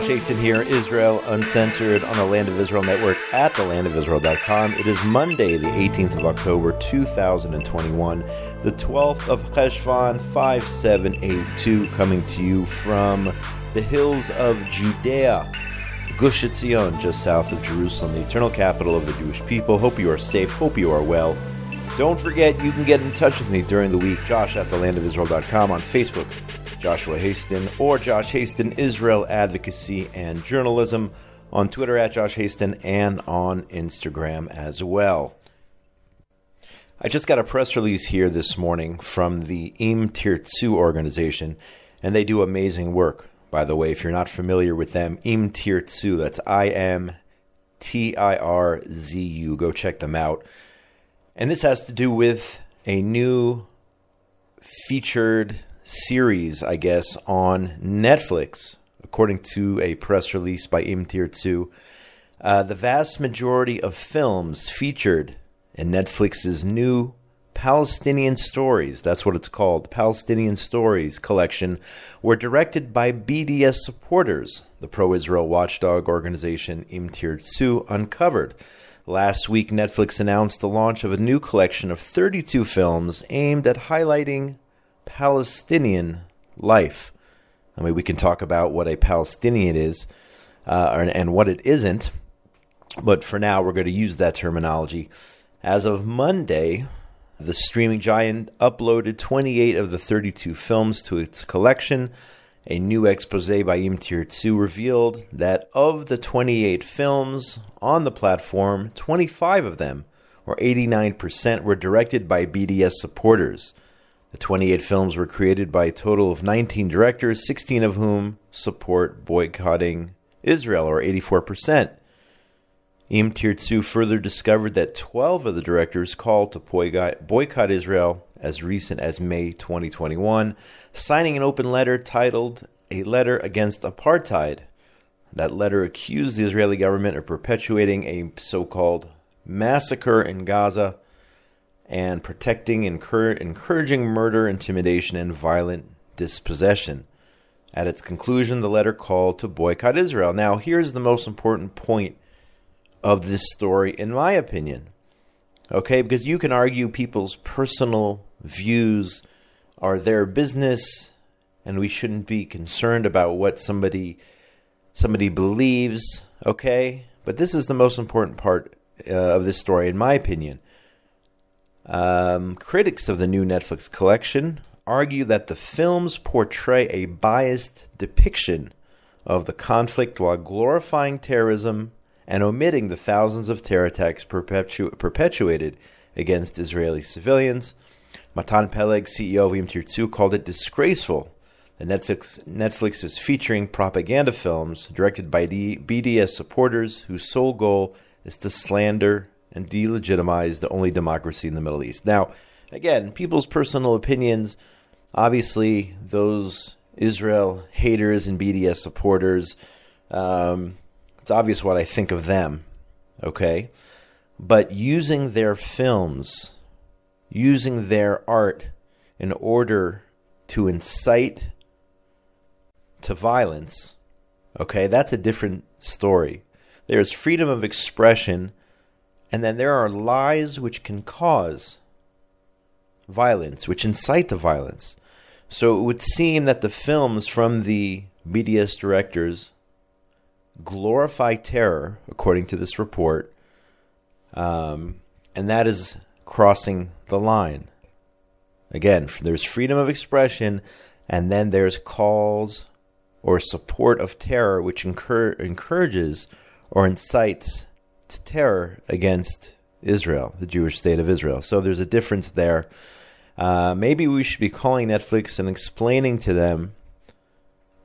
Josh Hasten here, Israel Uncensored on the Land of Israel Network at thelandofisrael.com. It is Monday, the 18th of October, 2021, the 12th of Cheshvan 5782, coming to you from the hills of Judea, Gush Etzion, just south of Jerusalem, the eternal capital of the Jewish people. Hope you are safe, hope you are well. Don't forget, you can get in touch with me during the week, Josh at thelandofisrael.com on Facebook, Joshua Hasten, or Josh Hasten Israel Advocacy and Journalism on Twitter at Josh Hasten and on Instagram as well. I just got a press release here this morning from the Im Tirtzu organization, and they do amazing work. By the way, if you're not familiar with them, Im Tirtzu, that's I M T I R Z U. Go check them out. And this has to do with a new featured series, I guess, on Netflix, according to a press release by Im Tirtzu. Uh, the vast majority of films featured in Netflix's new Palestinian Stories, that's what it's called, Palestinian Stories collection, were directed by BDS supporters, the pro Israel watchdog organization Im Tirtzu uncovered. Last week, Netflix announced the launch of a new collection of 32 films aimed at highlighting Palestinian life. I mean, we can talk about what a Palestinian is uh, and, and what it isn't, but for now, we're going to use that terminology. As of Monday, the streaming giant uploaded 28 of the 32 films to its collection. A new expose by Im Tirtzu revealed that of the 28 films on the platform, 25 of them, or 89%, were directed by BDS supporters. The 28 films were created by a total of 19 directors, 16 of whom support boycotting Israel, or 84%. Im further discovered that 12 of the directors called to boycott, boycott Israel as recent as May 2021, signing an open letter titled A Letter Against Apartheid. That letter accused the Israeli government of perpetuating a so called massacre in Gaza and protecting, incur- encouraging murder, intimidation, and violent dispossession. At its conclusion, the letter called to boycott Israel. Now, here's the most important point of this story, in my opinion. Okay, because you can argue people's personal views are their business, and we shouldn't be concerned about what somebody somebody believes. Okay, but this is the most important part uh, of this story, in my opinion. Um, critics of the new Netflix collection argue that the films portray a biased depiction of the conflict while glorifying terrorism and omitting the thousands of terror attacks perpetu- perpetuated against Israeli civilians. Matan Peleg, CEO of Im Tirtzu, called it disgraceful that Netflix, Netflix is featuring propaganda films directed by the BDS supporters whose sole goal is to slander and delegitimize the only democracy in the Middle East. Now, again, people's personal opinions, obviously, those Israel haters and BDS supporters, um, it's obvious what I think of them, okay? But using their films, using their art in order to incite to violence, okay, that's a different story. There's freedom of expression, and then there are lies which can cause violence, which incite to violence. So it would seem that the films from the BDS directors glorify terror, according to this report, um, and that is crossing the line. Again, there's freedom of expression, and then there's calls or support of terror, which incur- encourages or incites terror against Israel, the Jewish state of Israel. So there's a difference there. Uh, maybe we should be calling Netflix and explaining to them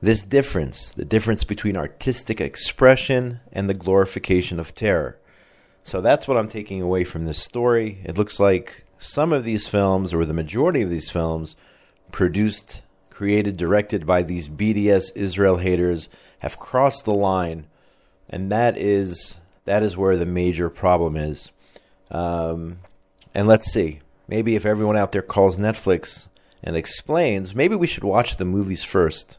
this difference, the difference between artistic expression and the glorification of terror. So that's what I'm taking away from this story. It looks like some of these films, or the majority of these films, produced, created, directed by these BDS Israel haters, have crossed the line, and that is that is where the major problem is. Um, and let's see, maybe if everyone out there calls Netflix and explains, maybe we should watch the movies first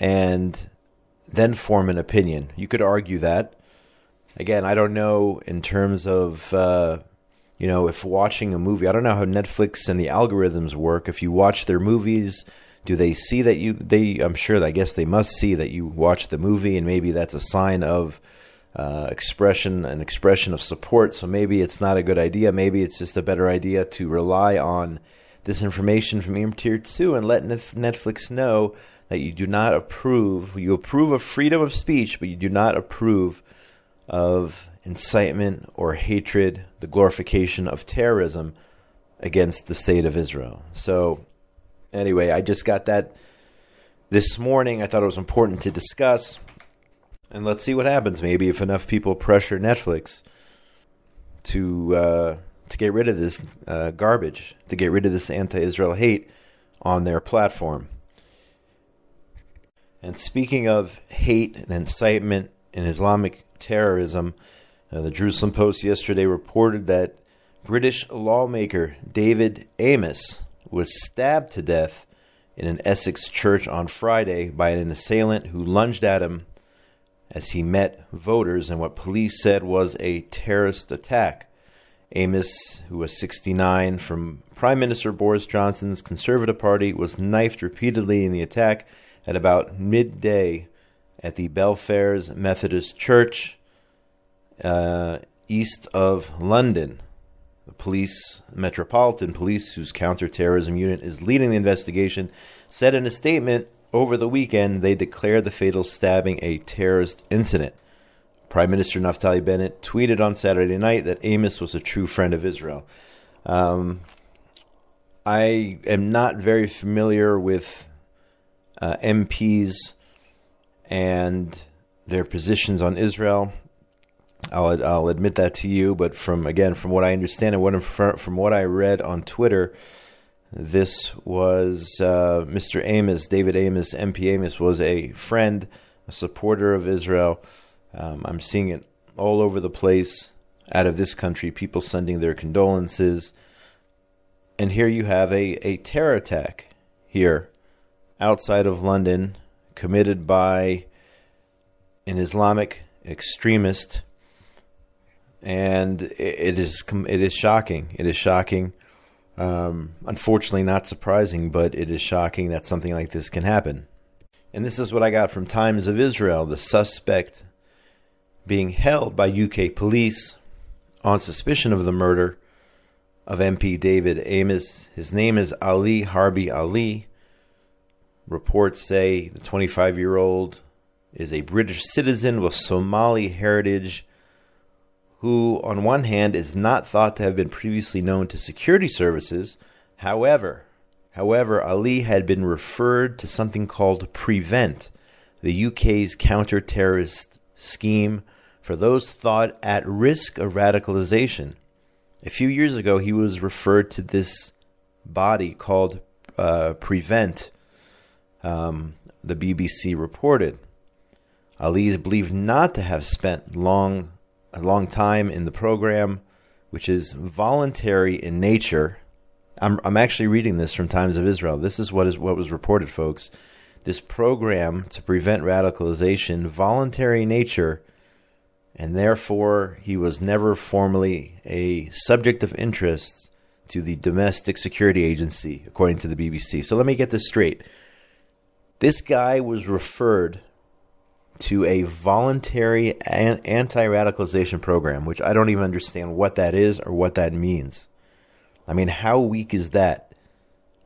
and then form an opinion. You could argue that. Again, I don't know in terms of, uh, you know, if watching a movie, I don't know how Netflix and the algorithms work. If you watch their movies, do they see that you, they, I'm sure, I guess they must see that you watch the movie and maybe that's a sign of uh, expression, an expression of support. So maybe it's not a good idea. Maybe it's just a better idea to rely on this information from Im Tirtzu and let Netflix know that you do not approve, you approve of freedom of speech, but you do not approve of incitement or hatred, the glorification of terrorism against the state of Israel. So, anyway, I just got that this morning. I thought it was important to discuss. And let's see what happens. Maybe if enough people pressure Netflix to uh, to get rid of this uh, garbage, to get rid of this anti-Israel hate on their platform. And speaking of hate and incitement and Islamic terrorism, uh, the Jerusalem Post yesterday reported that British lawmaker David Amess was stabbed to death in an Essex church on Friday by an assailant who lunged at him as he met voters in what police said was a terrorist attack. Amess, who was 69 from Prime Minister Boris Johnson's Conservative Party, was knifed repeatedly in the attack at about midday at the Belfairs Methodist Church uh, east of London. The police, Metropolitan Police, whose counterterrorism unit is leading the investigation, said in a statement over the weekend they declared the fatal stabbing a terrorist incident. Prime Minister Naftali Bennett tweeted on Saturday night that Amess was a true friend of Israel. Um, I am not very familiar with uh, MPs and their positions on Israel. I'll I'll admit that to you, but from again from what I understand and what from what I read on Twitter, this was uh, Mr. Amess, David Amess, MP Amess, was a friend, a supporter of Israel. Um, I'm seeing it all over the place out of this country, people sending their condolences. And here you have a, a terror attack here outside of London committed by an Islamic extremist, and it is it is shocking. It is shocking. Um, unfortunately, not surprising, but it is shocking that something like this can happen. And this is what I got from Times of Israel: the suspect being held by UK police on suspicion of the murder of MP David Amess. His name is Ali Harbi Ali. Reports say the 25 year old is a British citizen with Somali heritage who, on one hand, is not thought to have been previously known to security services. However, however, Ali had been referred to something called Prevent, the UK's counter-terrorist scheme for those thought at risk of radicalization. A few years ago, he was referred to this body called uh, Prevent um, the BBC reported. Ali is believed not to have spent long a long time in the program, which is voluntary in nature. I'm I'm actually reading this from Times of Israel. This is what is what was reported, folks. This program to prevent radicalization, voluntary nature, and therefore he was never formally a subject of interest to the domestic security agency, according to the BBC. So let me get this straight. This guy was referred to a voluntary anti radicalization program, which I don't even understand what that is or what that means. I mean, how weak is that?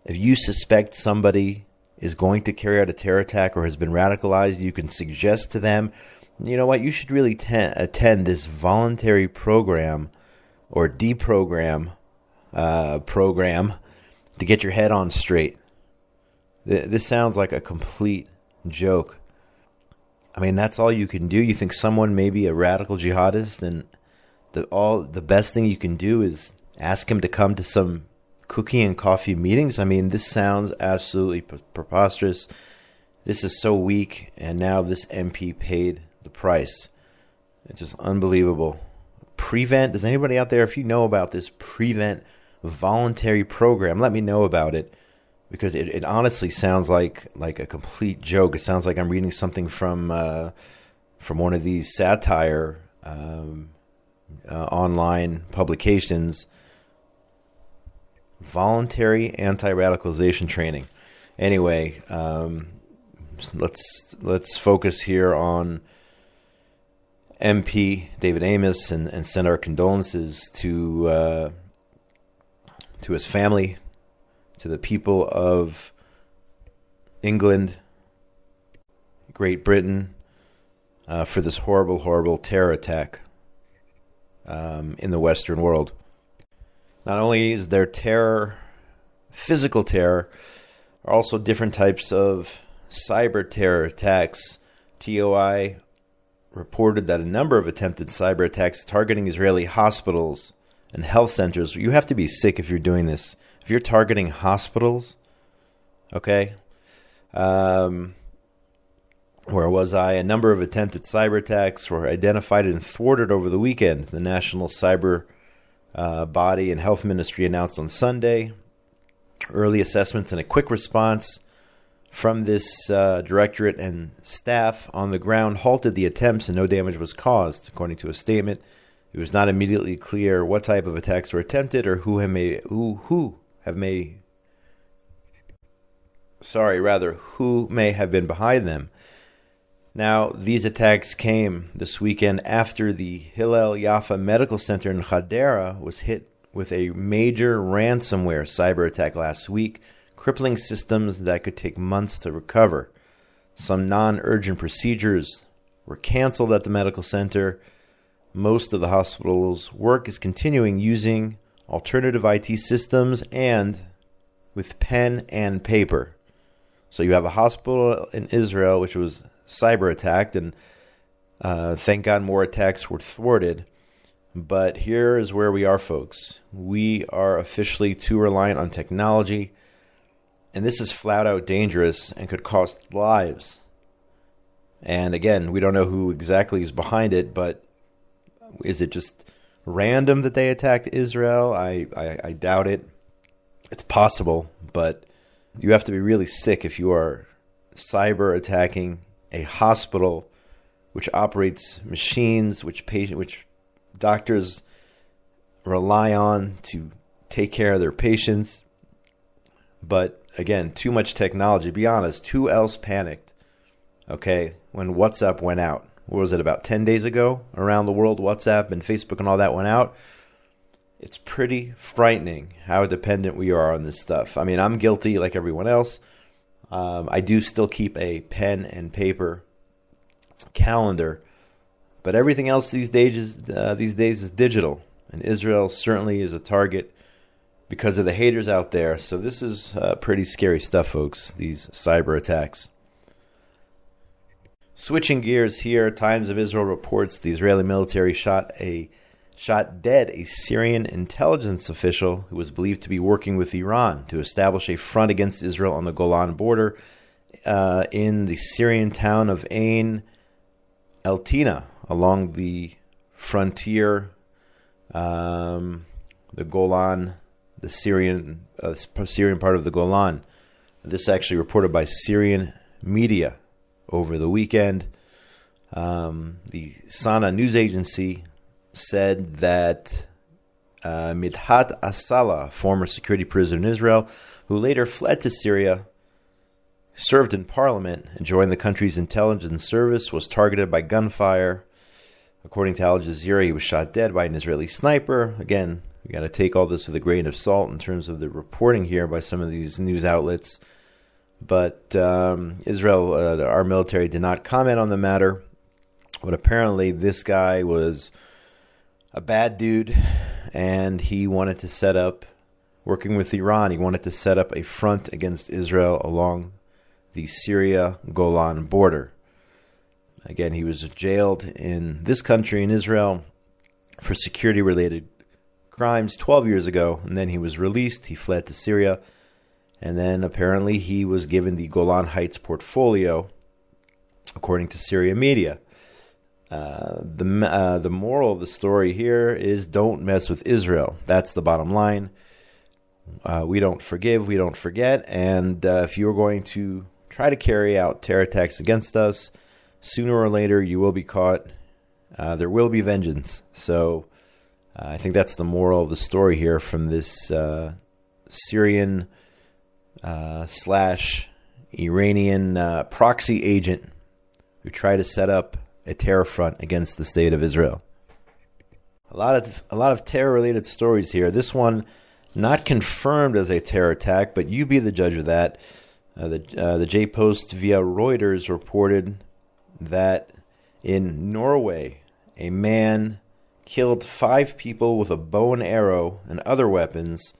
If you suspect somebody is going to carry out a terror attack or has been radicalized, you can suggest to them, you know what, you should really ten- attend this voluntary program or deprogram uh, program to get your head on straight. This sounds like a complete joke. I mean, that's all you can do. You think someone may be a radical jihadist, and the all the best thing you can do is ask him to come to some cookie and coffee meetings. I mean, this sounds absolutely preposterous. This is so weak, and now this MP paid the price. It's just unbelievable. Prevent. Does anybody out there, if you know about this Prevent voluntary program, let me know about it because it, it honestly sounds like like a complete joke. It sounds like I'm reading something from uh, from one of these satire um, uh, online publications. Voluntary anti-radicalization training. Anyway, um, let's let's focus here on MP David Amess and, and send our condolences to uh, to his family, to the people of England, Great Britain, uh, for this horrible, horrible terror attack um, in the Western world. Not only is there terror, physical terror, are also different types of cyber terror attacks. TOI reported that a number of attempted cyber attacks targeting Israeli hospitals and health centers. You have to be sick if you're doing this. If you're targeting hospitals, okay. Um, where was I? A number of attempted cyber attacks were identified and thwarted over the weekend. The National Cyber uh, Body and Health Ministry announced on Sunday early assessments and a quick response from this uh, directorate and staff on the ground halted the attempts and no damage was caused, according to a statement. It was not immediately clear what type of attacks were attempted or who may who who have may sorry rather who may have been behind them. Now these attacks came this weekend after the Hillel Yaffe Medical Center in Hadera was hit with a major ransomware cyber attack last week crippling systems that could take months to recover. Some non urgent procedures were canceled at the medical center. Most of the hospital's work is continuing using alternative IT systems and with pen and paper. So you have a hospital in Israel which was cyber attacked, and uh, thank God more attacks were thwarted. But here is where we are, folks. We are officially too reliant on technology and this is flat out dangerous and could cost lives. And again, we don't know who exactly is behind it, but is it just random that they attacked Israel? I, I, I doubt it. It's possible, but you have to be really sick if you are cyber attacking a hospital which operates machines which patient which doctors rely on to take care of their patients. But again, too much technology. Be honest, who else panicked? Okay, when WhatsApp went out. What was it, about 10 days ago? Around the world, WhatsApp and Facebook and all that went out. It's pretty frightening how dependent we are on this stuff. I mean, I'm guilty like everyone else. Um, I do still keep a pen and paper calendar, but everything else these days is, uh, these days is digital. And Israel certainly is a target because of the haters out there. So this is uh, pretty scary stuff, folks. These cyber attacks. Switching gears here, Times of Israel reports the Israeli military shot a shot dead a Syrian intelligence official who was believed to be working with Iran to establish a front against Israel on the Golan border uh, in the Syrian town of Ain Eltina along the frontier, um, the Golan the Syrian uh, Syrian part of the Golan. This is actually reported by Syrian media over the weekend. Um, the Sana news agency said that uh, Midhat Asala, former security prisoner in Israel, who later fled to Syria, served in parliament and joined the country's intelligence service, was targeted by gunfire. According to Al Jazeera, he was shot dead by an Israeli sniper. Again, we got to take all this with a grain of salt in terms of the reporting here by some of these news outlets. But um, Israel, uh, our military, did not comment on the matter. But apparently, this guy was a bad dude, and he wanted to set up, working with Iran, he wanted to set up a front against Israel along the Syria Golan border. Again, he was jailed in this country, in Israel, for security related crimes 12 years ago, and then he was released. He fled to Syria, and then apparently he was given the Golan Heights portfolio, according to Syria media. Uh, the uh, the moral of the story here is don't mess with Israel. That's the bottom line. Uh, we don't forgive, we don't forget. And uh, if you're going to try to carry out terror attacks against us, sooner or later you will be caught. Uh, there will be vengeance. So uh, I think that's the moral of the story here from this Syrian uh, slash Iranian proxy agent who tried to set up a terror front against the state of Israel. A lot of a lot of terror related stories here. This one not confirmed as a terror attack, but you be the judge of that. Uh, the uh, the J Post via Reuters reported that in Norway, a man killed five people with a bow and arrow and other weapons.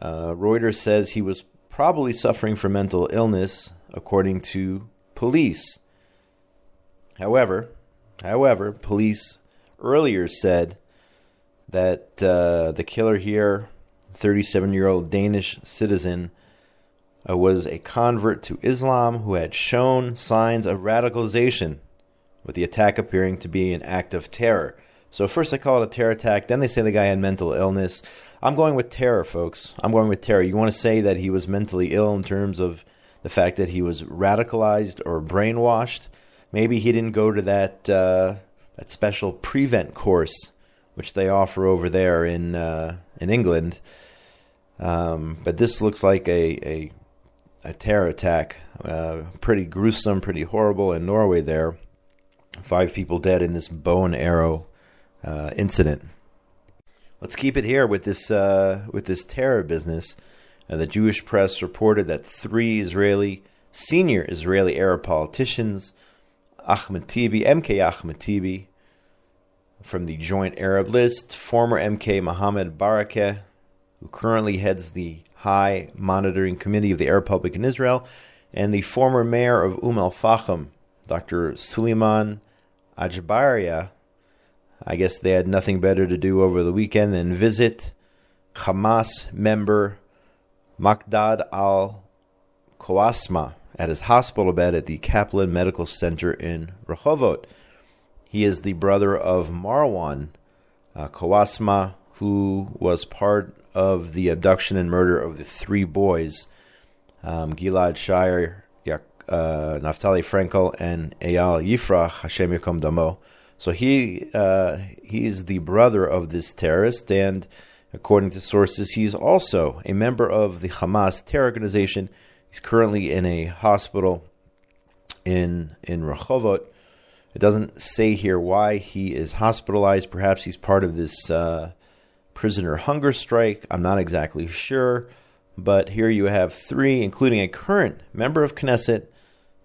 Uh, Reuters says he was probably suffering from mental illness, according to police. However, however, police earlier said that uh, the killer here, 37 year old Danish citizen, uh, was a convert to Islam who had shown signs of radicalization, with the attack appearing to be an act of terror. So, first they call it a terror attack, then they say the guy had mental illness. I'm going with terror, folks. I'm going with terror. You want to say that he was mentally ill in terms of the fact that he was radicalized or brainwashed? Maybe he didn't go to that uh, that special prevent course which they offer over there in uh, in England. Um, but this looks like a a, a terror attack, uh, pretty gruesome, pretty horrible in Norway. There, five people dead in this bow and arrow uh, incident. Let's keep it here with this uh, with this terror business. Uh, the Jewish press reported that three Israeli senior Israeli Arab politicians Ahmed Tibi, MK Ahmed Tibi, from the Joint Arab List, former MK Mohammed Barakeh, who currently heads the High Monitoring Committee of the Arab Republic in Israel, and the former mayor of Umm al Fahim, Dr. Suleiman Ajbaria. I guess they had nothing better to do over the weekend than visit Hamas member Makdad al Kawasma at his hospital bed at the Kaplan Medical Center in Rehovot. He is the brother of Marwan uh, Kawasma, who was part of the abduction and murder of the three boys, um, Gilad Shaar, uh, Naftali Fraenkel, and Eyal Yifrach, Hashem Yakom Damo. So he uh, he is the brother of this terrorist, and according to sources, he's also a member of the Hamas terror organization He's currently in a hospital in in Rehovot. It doesn't say here why he is hospitalized. Perhaps he's part of this uh, prisoner hunger strike. I'm not exactly sure. But here you have three, including a current member of Knesset,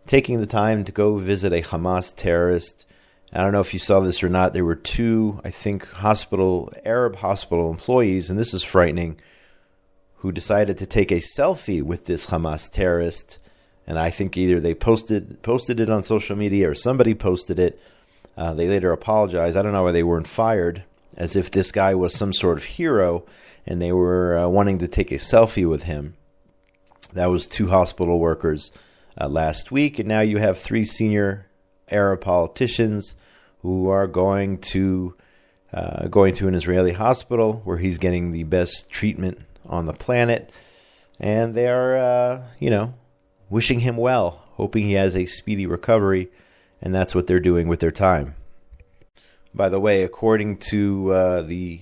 taking the time to go visit a Hamas terrorist. I don't know if you saw this or not. There were two, I think, hospital Arab hospital employees, and this is frightening, who decided to take a selfie with this Hamas terrorist. And I think either they posted posted it on social media or somebody posted it. Uh, they later apologized. I don't know why they weren't fired, as if this guy was some sort of hero and they were uh, wanting to take a selfie with him. That was two hospital workers uh, last week, and now you have three senior Arab politicians who are going to uh, going to an Israeli hospital where he's getting the best treatment on the planet, and they are, uh, you know, wishing him well, hoping he has a speedy recovery, and that's what they're doing with their time. By the way, according to uh, the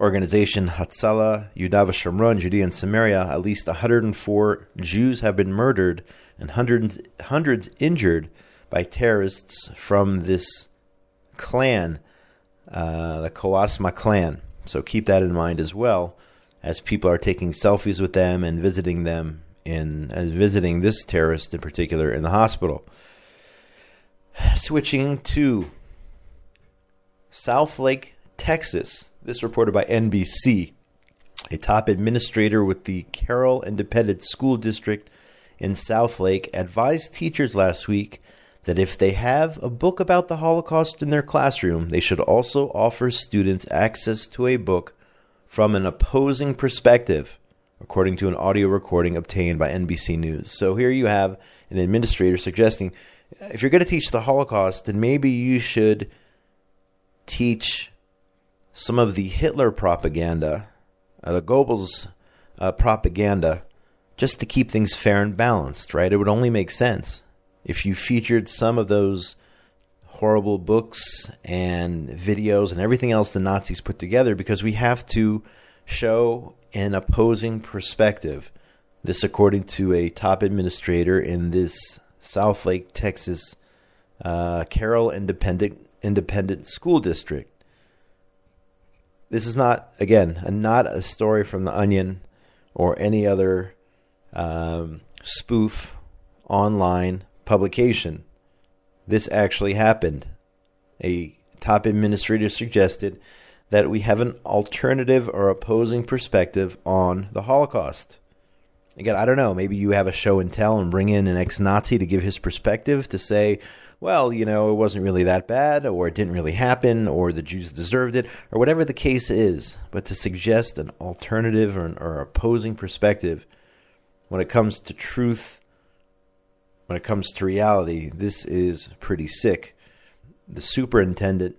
organization Hatzalah Yudav Shomron, Judea and Samaria, at least 104 Jews have been murdered and hundreds hundreds injured by terrorists from this clan, uh, the Kawasma clan. So keep that in mind as well as people are taking selfies with them and visiting them in as visiting this terrorist in particular in the hospital. Switching to Southlake, Texas. This reported by NBC. A top administrator with the Carroll Independent School District in Southlake advised teachers last week that if they have a book about the Holocaust in their classroom, they should also offer students access to a book from an opposing perspective, according to an audio recording obtained by NBC News. So here you have an administrator suggesting if you're going to teach the Holocaust, then maybe you should teach some of the Hitler propaganda uh, the Goebbels uh, propaganda just to keep things fair and balanced, right? It would only make sense if you featured some of those horrible books and videos and everything else the Nazis put together because we have to show an opposing perspective. This, according to a top administrator in this Southlake, Texas, uh, Carroll Independent Independent School District. This is not, again, a, not a story from the Onion or any other um, spoof online publication. This actually happened. A top administrator suggested that we have an alternative or opposing perspective on the Holocaust. Again, I don't know. Maybe you have a show and tell and bring in an ex Nazi to give his perspective to say, well, you know, it wasn't really that bad, or it didn't really happen, or the Jews deserved it, or whatever the case is. But to suggest an alternative or, or opposing perspective when it comes to truth, when it comes to reality, this is pretty sick. The superintendent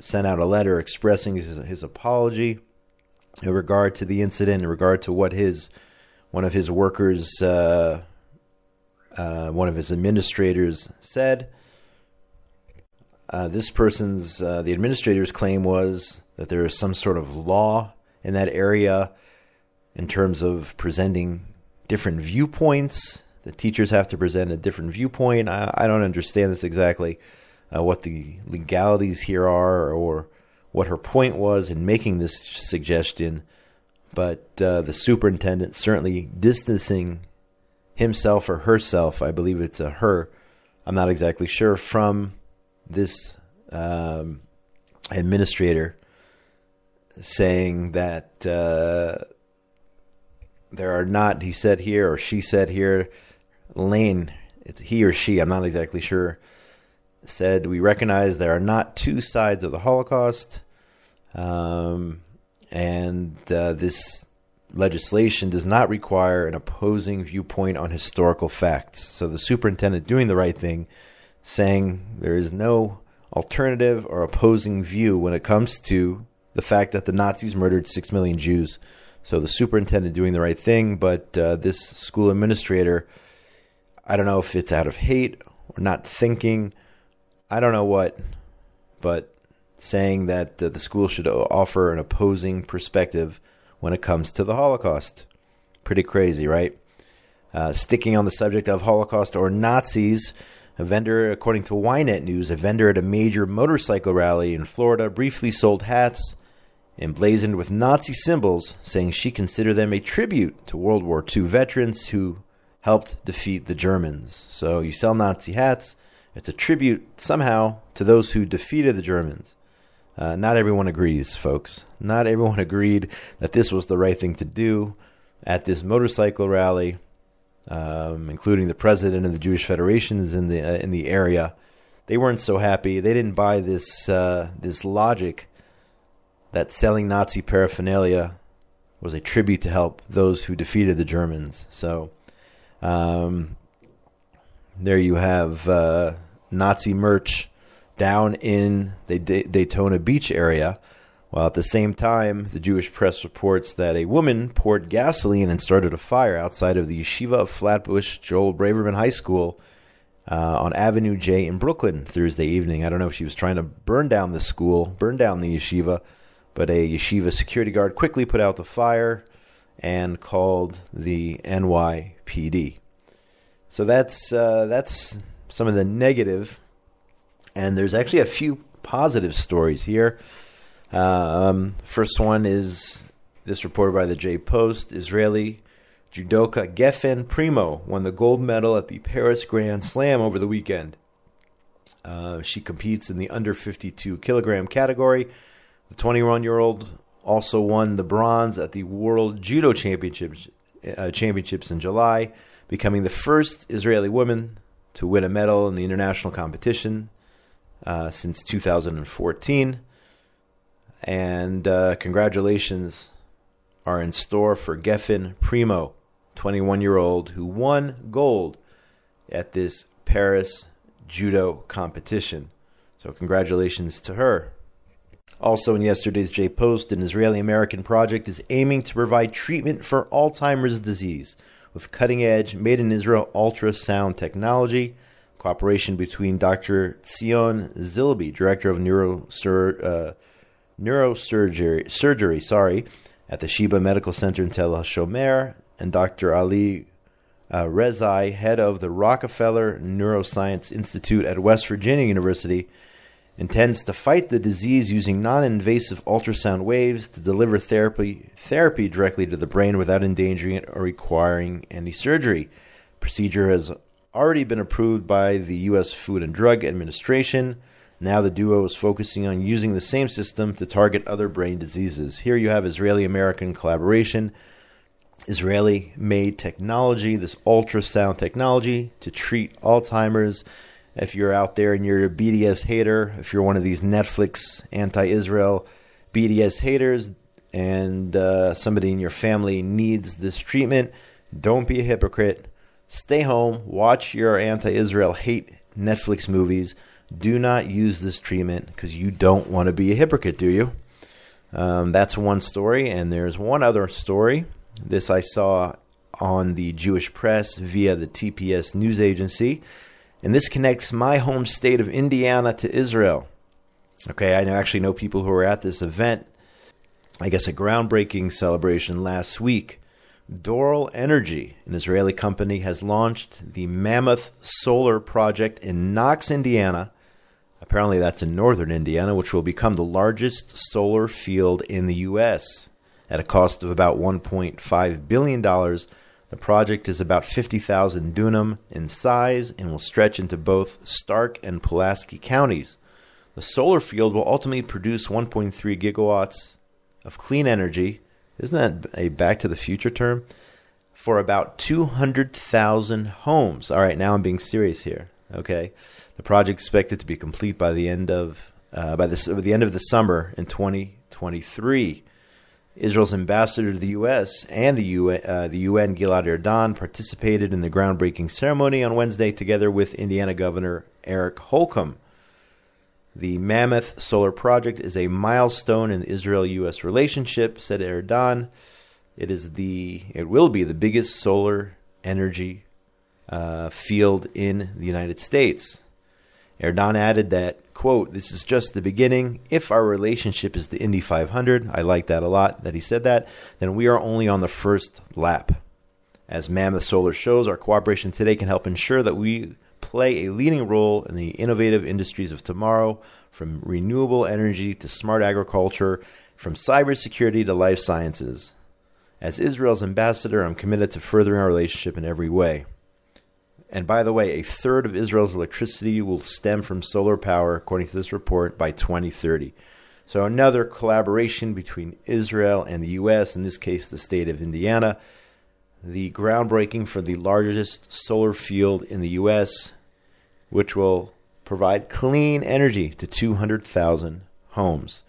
sent out a letter expressing his, his apology in regard to the incident, in regard to what his one of his workers, uh, uh, one of his administrators said. Uh, this person's, uh, the administrator's claim was that there is some sort of law in that area in terms of presenting different viewpoints. The teachers have to present a different viewpoint. I, I don't understand this exactly, uh, what the legalities here are or what her point was in making this suggestion but uh, the superintendent certainly distancing himself or herself, I believe it's a her, I'm not exactly sure, from this um, administrator saying that uh, there are not, he said here, or she said here, Lane, it's he or she, I'm not exactly sure, said, We recognize there are not two sides of the Holocaust. Um, and uh, this legislation does not require an opposing viewpoint on historical facts. So the superintendent doing the right thing, saying there is no alternative or opposing view when it comes to the fact that the Nazis murdered six million Jews. So the superintendent doing the right thing, but uh, this school administrator, I don't know if it's out of hate or not thinking, I don't know what, but saying that uh, the school should offer an opposing perspective when it comes to the Holocaust. Pretty crazy, right? Uh, sticking on the subject of Holocaust or Nazis, a vendor, according to Ynet News, a vendor at a major motorcycle rally in Florida briefly sold hats emblazoned with Nazi symbols, saying she considered them a tribute to World War II veterans who helped defeat the Germans. So you sell Nazi hats, it's a tribute somehow to those who defeated the Germans. Uh, not everyone agrees, folks. Not everyone agreed that this was the right thing to do at this motorcycle rally, um, including the president of the Jewish Federations in the uh, in the area. They weren't so happy. They didn't buy this uh, this logic that selling Nazi paraphernalia was a tribute to help those who defeated the Germans. So um, there you have uh, Nazi merch down in the Daytona Beach area. While at the same time, the Jewish press reports that a woman poured gasoline and started a fire outside of the Yeshiva of Flatbush Joel Braverman High School uh, on Avenue J in Brooklyn Thursday evening. I don't know if she was trying to burn down the school, burn down the yeshiva, but a yeshiva security guard quickly put out the fire and called the NYPD. So that's uh, that's some of the negative and there's actually a few positive stories here. Um, first one is this reported by the J Post. Israeli judoka Gefen Primo won the gold medal at the Paris Grand Slam over the weekend. Uh, she competes in the under 52 kilogram category. The 21 year old also won the bronze at the World Judo Championships, uh, Championships in July, becoming the first Israeli woman to win a medal in the international competition uh, since 2014. And uh, congratulations are in store for Gefen Primo, 21 year old, who won gold at this Paris judo competition. So, congratulations to her. Also, in yesterday's J Post, an Israeli American project is aiming to provide treatment for Alzheimer's disease with cutting edge, made in Israel ultrasound technology. Cooperation between Dr. Tzion Zibly, Director of Neurosur- uh, Neurosurgery, surgery, sorry, at the Sheba Medical Center in Tel HaShomer, and Dr. Ali uh, Rezai, head of the Rockefeller Neuroscience Institute at West Virginia University, intends to fight the disease using non-invasive ultrasound waves to deliver therapy therapy directly to the brain without endangering it or requiring any surgery. Procedure has already been approved by the U.S. Food and Drug Administration. Now the duo is focusing on using the same system to target other brain diseases. Here you have Israeli-American collaboration. Israeli made technology, this ultrasound technology to treat Alzheimer's if you're out there and you're a BDS hater, if you're one of these Netflix anti Israel BDS haters, and uh, somebody in your family needs this treatment, don't be a hypocrite. Stay home, watch your anti Israel hate Netflix movies. Do not use this treatment because you don't want to be a hypocrite, do you? Um, that's one story, and there's one other story. This I saw on the Jewish press via the TPS news agency and this connects my home state of Indiana to Israel. Okay, I actually know people who were at this event, I guess a groundbreaking celebration last week. Doral Energy, an Israeli company, has launched the Mammoth Solar Project in Knox, Indiana. Apparently, that's in northern Indiana, which will become the largest solar field in the U.S. at a cost of about $1.5 billion the project is about 50,000 dunam in size and will stretch into both Stark and Pulaski counties. The solar field will ultimately produce 1.3 gigawatts of clean energy. Isn't that a back to the future term? For about 200,000 homes. All right, now I'm being serious here. Okay. The project is expected to be complete by the end of uh, by by the end of the summer in 2023. Israel's ambassador to the U.S. and the UN, uh, the UN, Gilad Erdan, participated in the groundbreaking ceremony on Wednesday together with Indiana Governor Eric Holcomb. The Mammoth Solar Project is a milestone in the Israel-U.S. relationship, said Erdan. It is the it will be the biggest solar energy uh, field in the United States. Erdan added that quote, this is just the beginning. If our relationship is the Indy 500, I like that a lot that he said that, then we are only on the first lap. As Mammoth Solar shows, our cooperation today can help ensure that we play a leading role in the innovative industries of tomorrow, from renewable energy to smart agriculture, from cybersecurity to life sciences. As Israel's ambassador, I'm committed to furthering our relationship in every way. And by the way, a third of Israel's electricity will stem from solar power, according to this report, by 2030. So, another collaboration between Israel and the U.S., in this case, the state of Indiana. The groundbreaking for the largest solar field in the U.S., which will provide clean energy to 200,000 homes.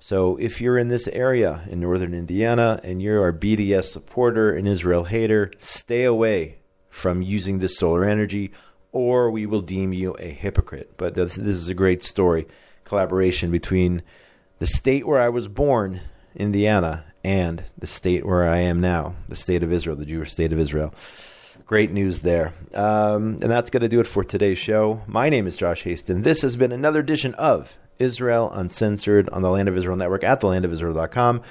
So, if you're in this area in northern Indiana and you're a BDS supporter, an Israel hater, stay away from using this solar energy, or we will deem you a hypocrite. But this, this is a great story collaboration between the state where I was born, Indiana, and the state where I am now, the state of Israel, the Jewish state of Israel. Great news there. Um, and that's going to do it for today's show. My name is Josh Hasten. This has been another edition of Israel Uncensored on the Land of Israel Network at thelandofisrael.com.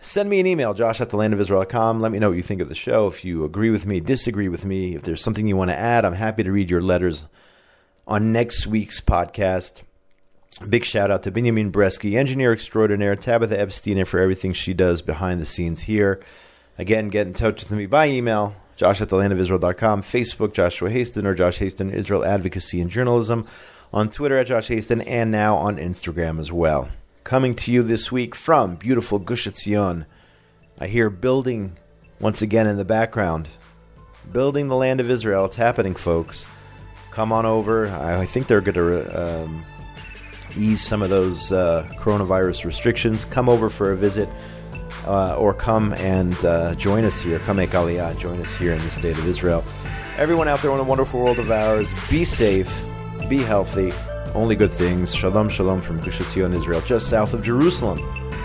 Send me an email, josh at thelandofisrael.com. Let me know what you think of the show. If you agree with me, disagree with me, if there's something you want to add, I'm happy to read your letters on next week's podcast. Big shout out to Benjamin Bresky, engineer extraordinaire, Tabitha Epstein, for everything she does behind the scenes here. Again, get in touch with me by email, josh at thelandofisrael.com, Facebook, Joshua Hasten, or Josh Hasten, Israel Advocacy and Journalism, on Twitter at Josh Hasten, and now on Instagram as well coming to you this week from beautiful Gush Etzion. I hear building once again in the background. Building the land of Israel. It's happening, folks. Come on over. I, think they're going to um, ease some of those uh, coronavirus restrictions. Come over for a visit. Uh, or come and uh, join us here. Come make Aliyah. Join us here in the state of Israel. Everyone out there in a wonderful world of ours, be safe, be healthy, Only good things. Shalom, shalom from Gush Etzion, Israel, just south of Jerusalem,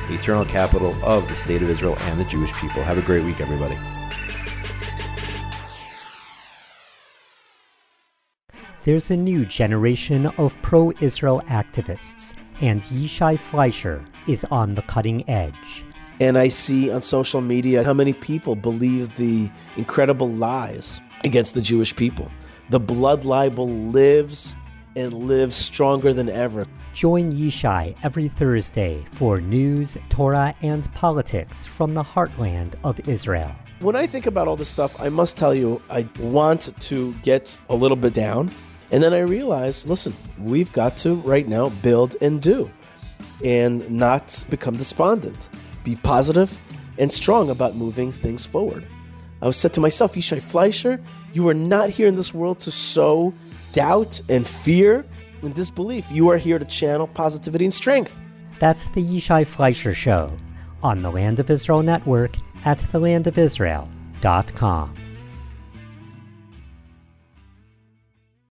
the eternal capital of the state of Israel and the Jewish people. Have a great week, everybody. There's a new generation of pro Israel activists, and Yishai Fleischer is on the cutting edge. And I see on social media how many people believe the incredible lies against the Jewish people. The blood libel lives and live stronger than ever. Join Yishai every Thursday for news, Torah, and politics from the heartland of Israel. When I think about all this stuff, I must tell you, I want to get a little bit down. And then I realize listen, we've got to right now build and do and not become despondent. Be positive and strong about moving things forward. I was said to myself, Yishai Fleischer, you are not here in this world to sow doubt and fear and disbelief. You are here to channel positivity and strength. That's the Yishai Fleischer Show on the Land of Israel Network at thelandofisrael.com.